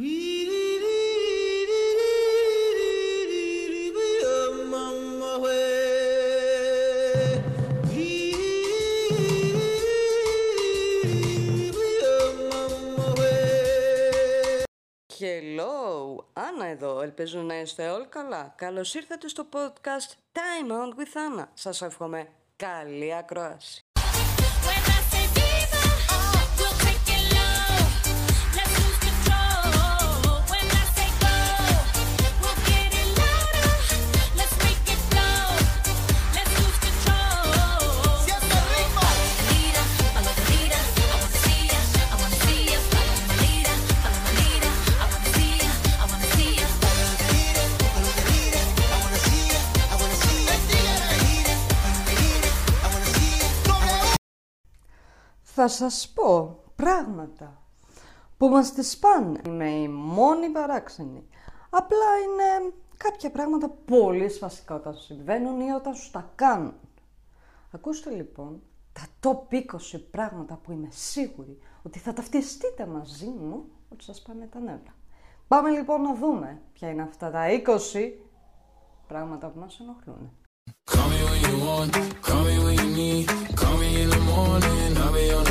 Hello, Άννα εδώ, ελπίζω να είστε όλοι καλά. Καλώς ήρθατε στο podcast Time Out with Anna. Σας εύχομαι καλή ακρόαση. Θα σας πω πράγματα που μας τις πάνε. Είμαι η μόνη παράξενη. Απλά είναι κάποια πράγματα πολύ σπαστικά όταν σου συμβαίνουν ή όταν σου τα κάνουν. Ακούστε λοιπόν τα top 20 πράγματα που είμαι σίγουρη ότι θα ταυτιστείτε μαζί μου ότι σας πάνε τα νεύρα. Πάμε λοιπόν να δούμε ποια είναι αυτά τα 20 πράγματα που μας ενοχλούν. Call me when you want, call me when you need. Call me in the morning, I'll be on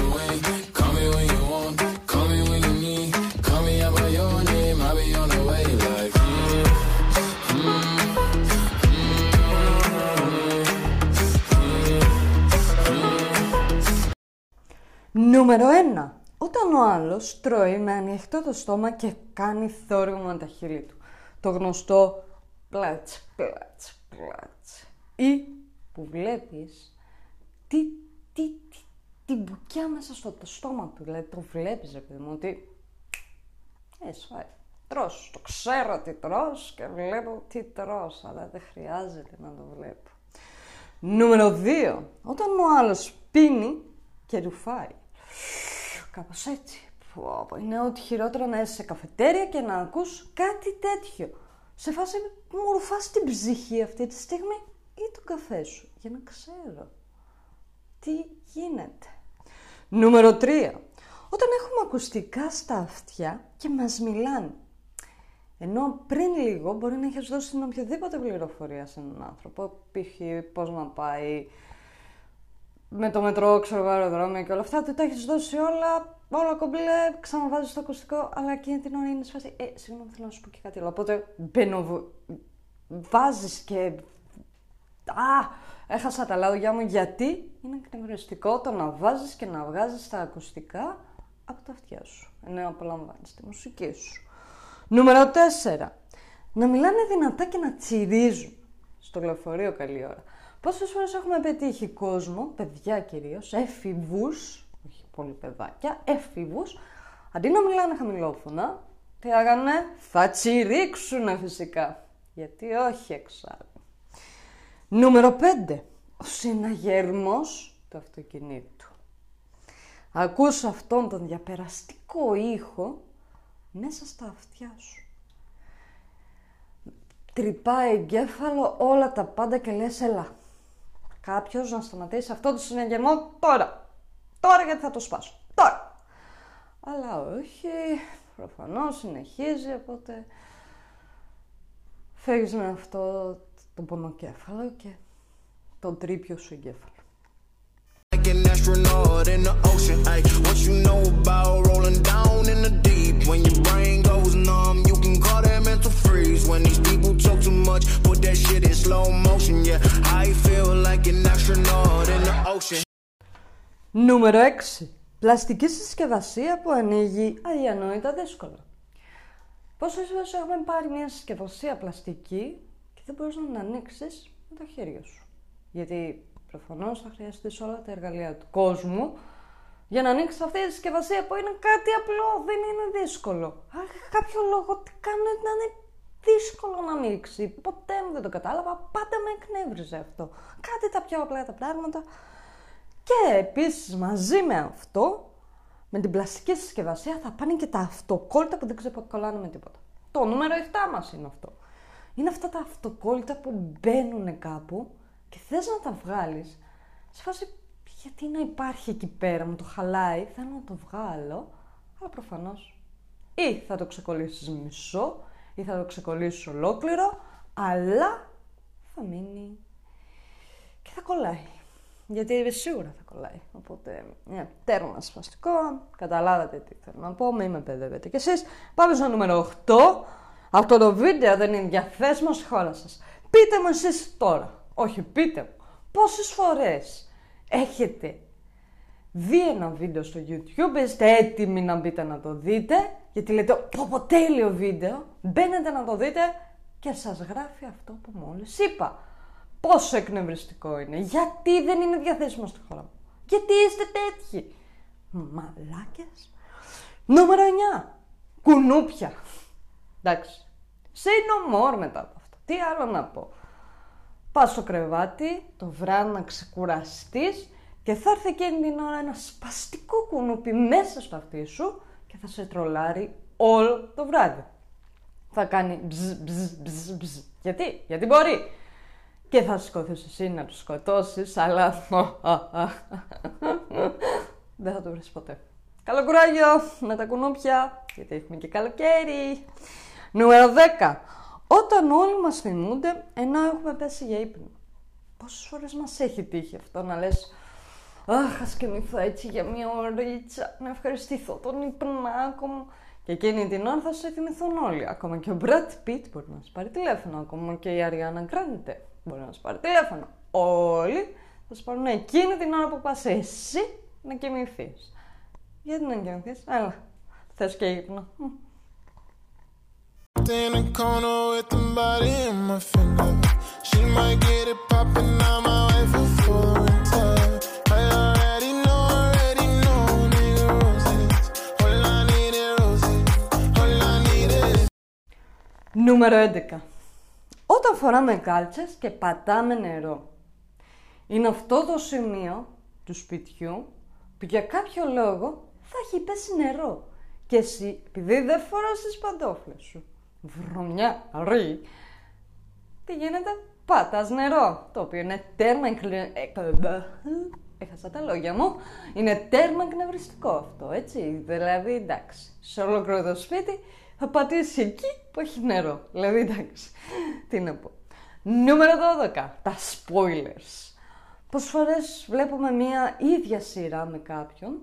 Νούμερο 1. Όταν ο άλλος τρώει με ανοιχτό το στόμα και κάνει θόρυβο με τα χείλη του. Το γνωστό πλάτς, πλάτς, πλάτς. Ή που βλέπεις τι, τι, τι, την μπουκιά μέσα στο το στόμα του. Δηλαδή το βλέπεις, ρε παιδί μου, ότι ε, σφάει. Τρως, το ξέρω τι τρως και βλέπω τι τρως, αλλά δεν χρειάζεται να το βλέπω. Νούμερο 2. Όταν ο άλλος πίνει και ρουφάει. Κάπως έτσι. Πω, πω, Είναι ό,τι χειρότερο να είσαι σε καφετέρια και να ακούς κάτι τέτοιο. Σε φάση μου ρουφάς την ψυχή αυτή τη στιγμή ή τον καφέ σου. Για να ξέρω τι γίνεται. Νούμερο 3. Όταν έχουμε ακουστικά στα αυτιά και μας μιλάνε. Ενώ πριν λίγο μπορεί να έχεις δώσει την οποιαδήποτε πληροφορία σε έναν άνθρωπο, π.χ. πώς να πάει με το μετρό, ξέρω εγώ, αεροδρόμιο και όλα αυτά, του τα έχεις δώσει όλα, όλα κομπλέ, ξαναβάζεις το ακουστικό, αλλά εκείνη την ώρα είναι σε φάση, ε, συγγνώμη, θέλω να σου πω και κάτι άλλο. Οπότε μπαίνω, β- βάζεις και Α, έχασα τα λόγια μου γιατί είναι εκνευριστικό το να βάζεις και να βγάζεις τα ακουστικά από τα αυτιά σου, ενώ απολαμβάνεις τη μουσική σου. Νούμερο 4. Να μιλάνε δυνατά και να τσιρίζουν. Στο λεωφορείο καλή ώρα. Πόσες φορές έχουμε πετύχει κόσμο, παιδιά κυρίως, έφηβους, όχι πολύ παιδάκια, έφηβους, αντί να μιλάνε χαμηλόφωνα, τι άγανε, θα τσιρίξουνε φυσικά. Γιατί όχι εξάλλου. Νούμερο 5. Ο συναγερμός του αυτοκινήτου. Ακούς αυτόν τον διαπεραστικό ήχο μέσα στα αυτιά σου. Τρυπάει εγκέφαλο όλα τα πάντα και λες έλα. Κάποιος να σταματήσει αυτό το συναγερμό τώρα. Τώρα γιατί θα το σπάσω. Τώρα. Αλλά όχι, προφανώς συνεχίζει, οπότε φεύγεις με αυτό το πονοκέφαλο και τον τρίπιο σου εγκέφαλο. Like an astronaut in the ocean. Ay, what you know about rolling down in the deep? When your brain goes numb, you can call that mental freeze. When these people talk too much, put that shit in slow motion. Yeah, I feel like an astronaut in the ocean. Νούμερο 6. Πλαστική συσκευασία που ανοίγει αδιανόητα δύσκολα. Πόσες φορές έχουμε πάρει μια συσκευασία πλαστική και δεν μπορείς να την ανοίξεις με τα χέρια σου. Γιατί προφανώς θα χρειαστείς όλα τα εργαλεία του κόσμου για να ανοίξεις αυτή τη συσκευασία που είναι κάτι απλό, δεν είναι δύσκολο. Αλλά για κάποιο λόγο τι κάνουν να είναι δύσκολο να ανοίξει. Ποτέ μου δεν το κατάλαβα, πάντα με εκνεύριζε αυτό. Κάτι τα πιο απλά τα πράγματα και επίσης μαζί με αυτό, με την πλαστική συσκευασία θα πάνε και τα αυτοκόλλητα που δεν ξεκολλάνε με τίποτα. Το νούμερο 7 μας είναι αυτό. Είναι αυτά τα αυτοκόλλητα που μπαίνουν κάπου και θες να τα βγάλεις. Σε φάση, γιατί να υπάρχει εκεί πέρα, μου το χαλάει, θέλω να το βγάλω, αλλά προφανώς Ή θα το ξεκολλήσεις μισό, ή θα το ξεκολλήσεις ολόκληρο, αλλά θα μείνει και θα κολλάει. Γιατί σίγουρα θα κολλάει. Οπότε, ναι, τέρμα σπαστικό. Καταλάβατε τι θέλω να πω. Μην με παιδεύετε κι εσείς. Πάμε στο νούμερο 8. Αυτό το βίντεο δεν είναι διαθέσιμο στη χώρα σας. Πείτε μου εσείς τώρα. Όχι, πείτε μου. Πόσες φορές έχετε δει ένα βίντεο στο YouTube, είστε έτοιμοι να μπείτε να το δείτε, γιατί λέτε, πω πω τέλειο βίντεο, μπαίνετε να το δείτε και σας γράφει αυτό που μόλις είπα. Πόσο εκνευριστικό είναι, γιατί δεν είναι διαθέσιμο στη χώρα μου, γιατί είστε τέτοιοι. Μαλάκες. Νούμερο 9. Κουνούπια. Εντάξει. Say no more μετά από αυτό. Τι άλλο να πω. Πας στο κρεβάτι, το βράδυ να ξεκουραστείς και θα έρθει εκείνη την ώρα ένα σπαστικό κουνούπι μέσα στο αυτί σου και θα σε τρολάρει όλο το βράδυ. Θα κάνει μπζ, μπζ, μπζ, μπζ. Γιατί, γιατί μπορεί. Και θα σηκωθείς εσύ να του σκοτώσεις, αλλά δεν θα το βρεις ποτέ. Καλό κουράγιο με τα κουνούπια, γιατί έχουμε και καλοκαίρι. Νούμερο 10. Όταν όλοι μας θυμούνται, ενώ έχουμε πέσει για ύπνο. Πόσες φορές μας έχει τύχει αυτό να λες Αχ, ας κοιμηθώ έτσι για μία ωρίτσα, να ευχαριστηθώ τον υπνάκο μου. Και εκείνη την ώρα θα σε θυμηθούν όλοι. Ακόμα και ο Brad Pitt μπορεί να σου πάρει τηλέφωνο. Ακόμα και η Ariana Grande μπορεί να σου πάρει τηλέφωνο. Όλοι θα σου πάρουν εκείνη την ώρα που πας εσύ να κοιμηθείς. Γιατί να κοιμηθείς, έλα. Θες και ύπνο. Μ. in the corner with the body in my finger. She might get it poppin', now my wife will for the winter. I already know, already know, nigga roses. All I need is roses. All I need is Νούμερο 11. Όταν φοράμε κάλτσες και πατάμε νερό. Είναι αυτό το σημείο του σπιτιού που για κάποιο λόγο θα έχει πέσει νερό. Και εσύ, επειδή δεν φοράς τις παντόφλες σου, βρωμιά, ρί, τι γίνεται, πάτας νερό, το οποίο είναι τέρμα εκκλη- εκ- Έχασα τα λόγια μου. Είναι τέρμα εκνευριστικό αυτό, έτσι. Δηλαδή, εντάξει, σε ολόκληρο το σπίτι θα πατήσει εκεί που έχει νερό. Δηλαδή, εντάξει, τι να πω. Νούμερο 12. Τα spoilers. Πόσες φορές βλέπουμε μία ίδια σειρά με κάποιον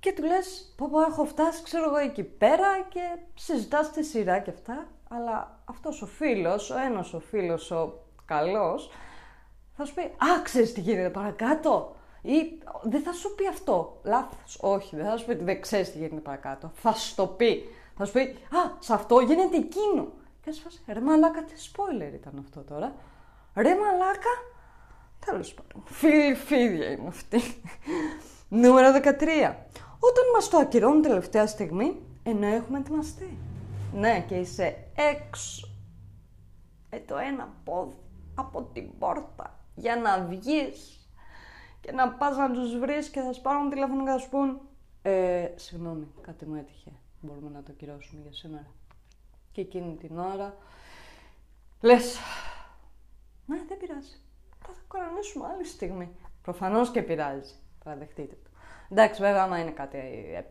και του λες πω πω έχω φτάσει ξέρω εγώ εκεί πέρα και συζητάς τη σειρά και αυτά αλλά αυτός ο φίλος, ο ένας ο φίλος ο καλός θα σου πει «Α, ξέρεις τι γίνεται παρακάτω» ή «Δεν θα σου πει αυτό, λάθος». Όχι, δεν θα σου πει ότι δεν ξέρεις τι γίνεται παρακάτω. Θα σου το πει. Θα σου πει «Α, σε αυτό γίνεται εκείνο». Και σου φας «Ρε μαλάκα, τι spoiler ήταν αυτό τώρα». «Ρε μαλάκα». Τέλος πάντων. Φίλοι φίδια είναι αυτοί. Νούμερο 13. Όταν μας το ακυρώνουν τελευταία στιγμή, ενώ έχουμε ετοιμαστεί. Ναι, και είσαι έξω με το ένα πόδι από την πόρτα για να βγεις και να πας να τους βρεις και θα σου πάρουν τηλέφωνο και θα σου πούν ε, συγγνώμη, κάτι μου έτυχε, μπορούμε να το κυρώσουμε για σήμερα. Και εκείνη την ώρα λες, ναι δεν πειράζει, θα το κανονίσουμε άλλη στιγμή. Προφανώς και πειράζει, παραδεχτείτε το. Εντάξει βέβαια άμα είναι κάτι, ε,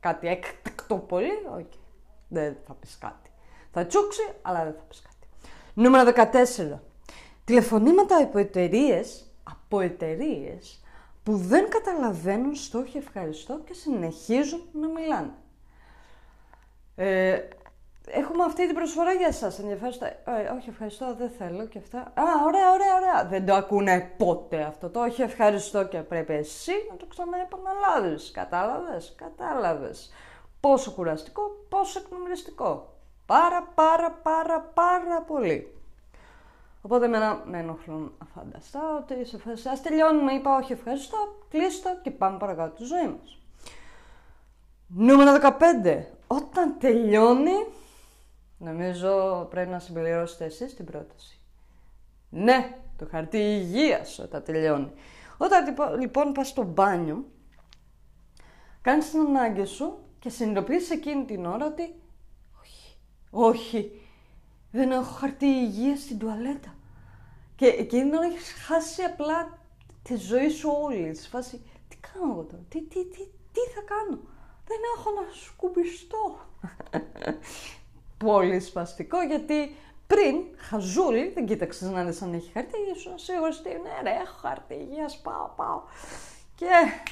κάτι έκτακτο πολύ, όχι, δεν θα πεις κάτι. Θα τσούξει, αλλά δεν θα πεις κάτι. Νούμερο 14. Τηλεφωνήματα από εταιρείες, από εταιρείες που δεν καταλαβαίνουν στο όχι ευχαριστώ και συνεχίζουν να μιλάνε. Ε, έχουμε αυτή την προσφορά για εσάς, ενδιαφέροντα. Ε, όχι ευχαριστώ, δεν θέλω και αυτά. Α, ωραία, ωραία, ωραία. Δεν το ακούνε ποτέ αυτό το όχι ευχαριστώ και πρέπει εσύ να το ξαναεπαναλάβεις. Κατάλαβες, κατάλαβες. Πόσο κουραστικό, πόσο εκνομιστικό. Πάρα, πάρα, πάρα, πάρα πολύ. Οπότε εμένα με ενοχλούν αφάνταστα ότι σε φάση ας τελειώνουμε, είπα όχι ευχαριστώ, κλείστο και πάμε παρακάτω τη ζωή μας. Νούμερο 15. Όταν τελειώνει, νομίζω πρέπει να συμπληρώσετε εσείς την πρόταση. Ναι, το χαρτί υγείας όταν τελειώνει. Όταν λοιπόν- λοιπόν πας στο μπάνιο, κάνεις την ανάγκη σου και συνειδητοποιείς εκείνη την ώρα ότι όχι, όχι, δεν έχω χαρτί υγείας στην τουαλέτα. Και εκείνη την ώρα έχεις χάσει απλά τη ζωή σου όλη. Σε φάση, τι κάνω εγώ τώρα, τι, τι, τι, τι θα κάνω. δεν έχω να σκουμπιστώ. Πολύ σπαστικό γιατί πριν, χαζούλη, δεν κοίταξες να δεις αν έχει χαρτί, ήσουν σίγουρος ότι ναι ρε, έχω χαρτί, γεια σου, πάω, πάω. Και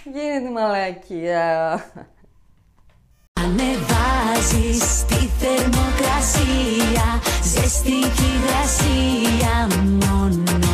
γίνεται η μαλακία. Ανεβάζεις τη θερμοκρασία Ζεστική υγρασία μόνο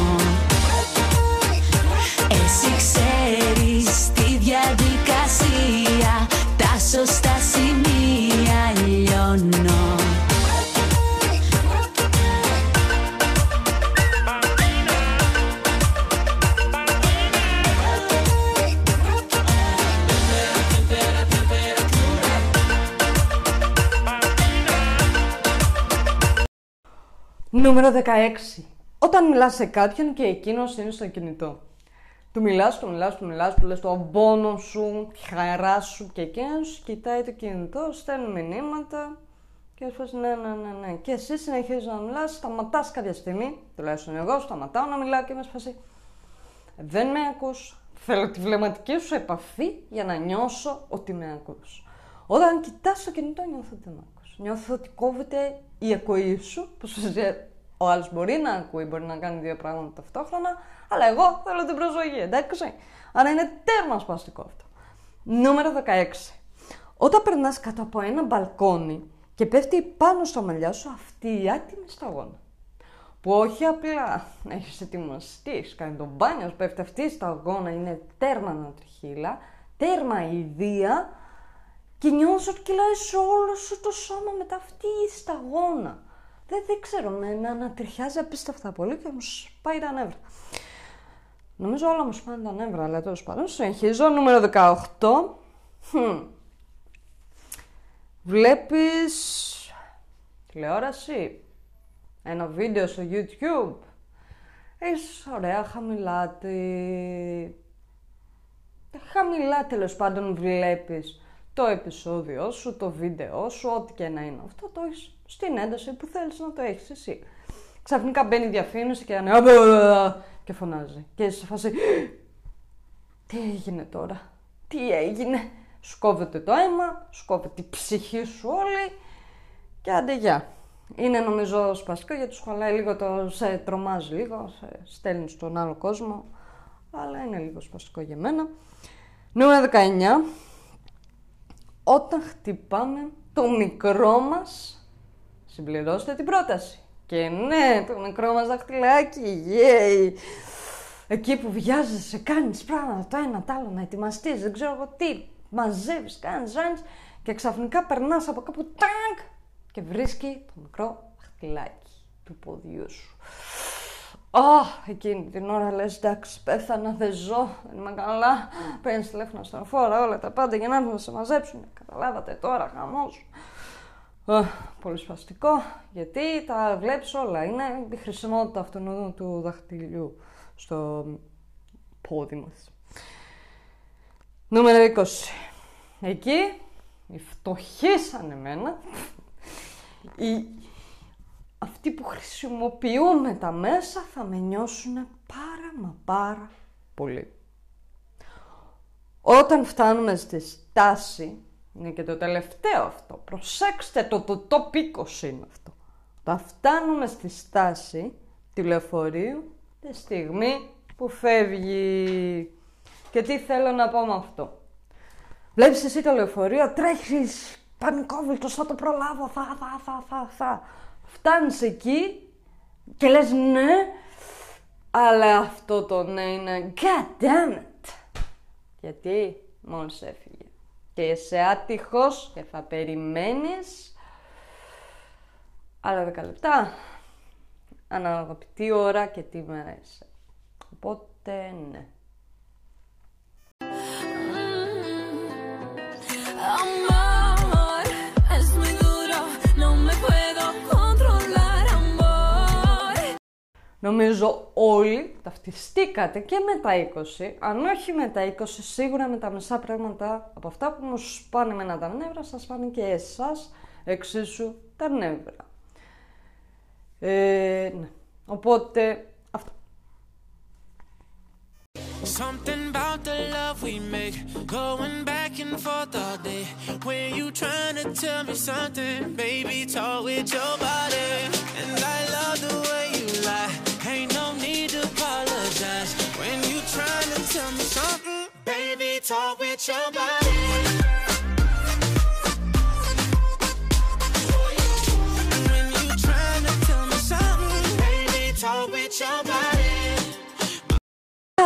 Νούμερο 16. Όταν μιλάς σε κάποιον και εκείνος είναι στο κινητό. Του μιλάς, του μιλάς, του μιλάς, του λες το πόνο σου, τη χαρά σου και εκείνος κοιτάει το κινητό, στέλνει μηνύματα και ας πας ναι, ναι, ναι, ναι. Και εσύ συνεχίζεις να μιλάς, σταματάς κάποια στιγμή, τουλάχιστον εγώ σταματάω να μιλάω και είμαι σπασί. Δεν με ακούς, θέλω τη βλεμματική σου επαφή για να νιώσω ότι με ακούς. Όταν κοιτάς το κινητό νιώθω ότι με ακούς. Νιώθω ότι κόβεται η ακοή σου, που ο άλλος μπορεί να ακούει, μπορεί να κάνει δύο πράγματα ταυτόχρονα, αλλά εγώ θέλω την προσοχή, εντάξει. Άρα είναι τέρμα σπαστικό αυτό. Νούμερο 16. Όταν περνάς κάτω από ένα μπαλκόνι και πέφτει πάνω στα μαλλιά σου αυτή η άτιμη σταγόνα. Που όχι απλά έχεις ετοιμαστείς, έχεις κάνει τον μπάνιο, σου πέφτει αυτή η σταγόνα, είναι τέρμα νοτριχύλα, τέρμα ιδία και νιώθω ότι κυλάει σε όλο σου το σώμα μετά αυτή η σταγόνα. Δεν, δεν ξέρω, με να ανατριχιάζει απίστευτα πολύ και μου σπάει τα νεύρα. Νομίζω όλα μου σπάνε τα νεύρα, αλλά τέλος πάντων. Συνεχίζω. Νούμερο 18. Χμ. Βλέπεις τηλεόραση, ένα βίντεο στο YouTube; Έχεις ωραία χαμηλά τη... Χαμηλά τέλος πάντων βλέπεις το επεισόδιο σου, το βίντεο σου, ό,τι και να είναι αυτό, το έχεις στην ένταση που θέλεις να το έχεις εσύ. Ξαφνικά μπαίνει η διαφήμιση και είναι και φωνάζει. Και είσαι σε φάση, τι έγινε τώρα, τι έγινε; Σου κόβεται το αίμα, σου κόβεται η ψυχή σου όλη και άντε γεια. Είναι νομίζω σπαστικό γιατί σου χαλάει λίγο το, σε τρομάζει λίγο, σε στέλνεις στον άλλο κόσμο, αλλά είναι λίγο σπαστικό για μένα. Νούμερο 19. Όταν χτυπάμε το μικρό μας, συμπληρώστε την πρόταση. Και ναι, το μικρό μας δαχτυλάκι, yay! Εκεί που βιάζεσαι, κάνεις πράγματα, το ένα, το άλλο, να ετοιμαστείς, δεν ξέρω εγώ τι, μαζεύεις, κάνεις, ράνεις και ξαφνικά περνάς από κάπου, τάγκ, και βρίσκει το μικρό δαχτυλάκι του ποδιού σου. Α, εκείνη την ώρα λες εντάξει, πέθανα, δεν ζω, δεν είμαι καλά. Παίρνεις τηλέφωνο στον φόρα, όλα τα πάντα για να έρθουν να σε μαζέψουν. Καταλάβατε τώρα, χαμός. Α, πολύ σπαστικό, γιατί τα βλέπεις όλα. Είναι η χρησιμότητα αυτού του δαχτυλιού στο πόδι μας. Νούμερο 20. Εκεί, οι φτωχοί σαν εμένα, οι αυτοί που χρησιμοποιούμε τα μέσα θα με νιώσουν πάρα μα πάρα πολύ. Όταν φτάνουμε στη στάση, είναι και το τελευταίο αυτό, προσέξτε το, το top 20 είναι αυτό. Όταν φτάνουμε στη στάση τηλεφορίου, τη στιγμή που φεύγει. Και τι θέλω να πω με αυτό. Βλέπεις εσύ το λεωφορείο, τρέχεις πανικόβλητος, θα το προλάβω, θα, θα, θα, θα, θα. Φτάνεις εκεί και λες ναι, αλλά αυτό το ναι είναι God damn it. Γιατί μόλις έφυγε. Και είσαι άτυχος και θα περιμένεις άλλα 10 λεπτά. Ανάλογα από τι ώρα και τι μέρα είσαι. Οπότε ναι. Νομίζω όλοι ταυτιστήκατε και με τα 20, αν όχι με τα 20, σίγουρα με τα μισά πράγματα από αυτά που μου σπάνε με τα νεύρα, σας πάνε και εσάς εξίσου τα νεύρα. Ε, ναι. Οπότε, αυτό. Something about the love we make, going back and forth all day. When you trying to tell me something, baby, talk with your body. And I talk with your body. When you trying to tell me something, baby, talk with your body.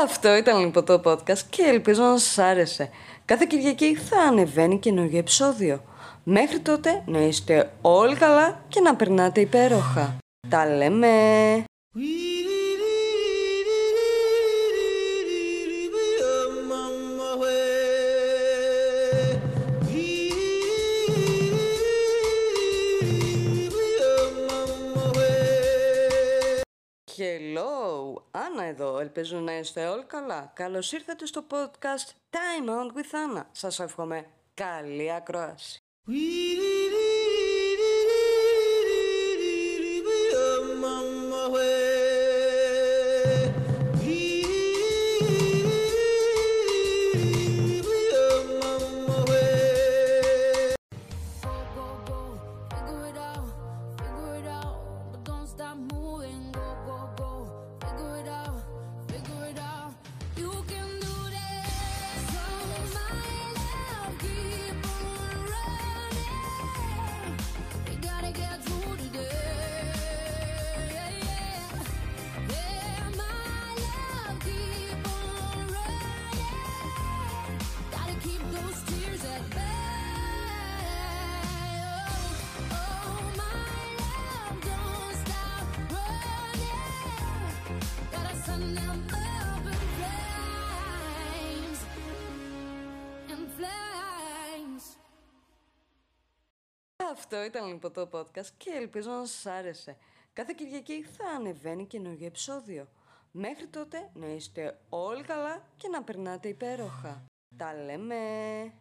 Αυτό ήταν λοιπόν το podcast και ελπίζω να σας άρεσε. Κάθε Κυριακή θα ανεβαίνει καινούργιο επεισόδιο. Μέχρι τότε να είστε όλοι καλά και να περνάτε υπέροχα. Τα λέμε! Ελπίζω να είστε όλοι καλά. Καλώς ήρθατε στο podcast Time Out with Anna. Σας εύχομαι καλή ακρόαση. Αυτό ήταν λοιπόν το podcast και ελπίζω να σας άρεσε. Κάθε Κυριακή θα ανεβαίνει καινούργιο επεισόδιο. Μέχρι τότε να είστε όλοι καλά και να περνάτε υπέροχα. Τα λέμε!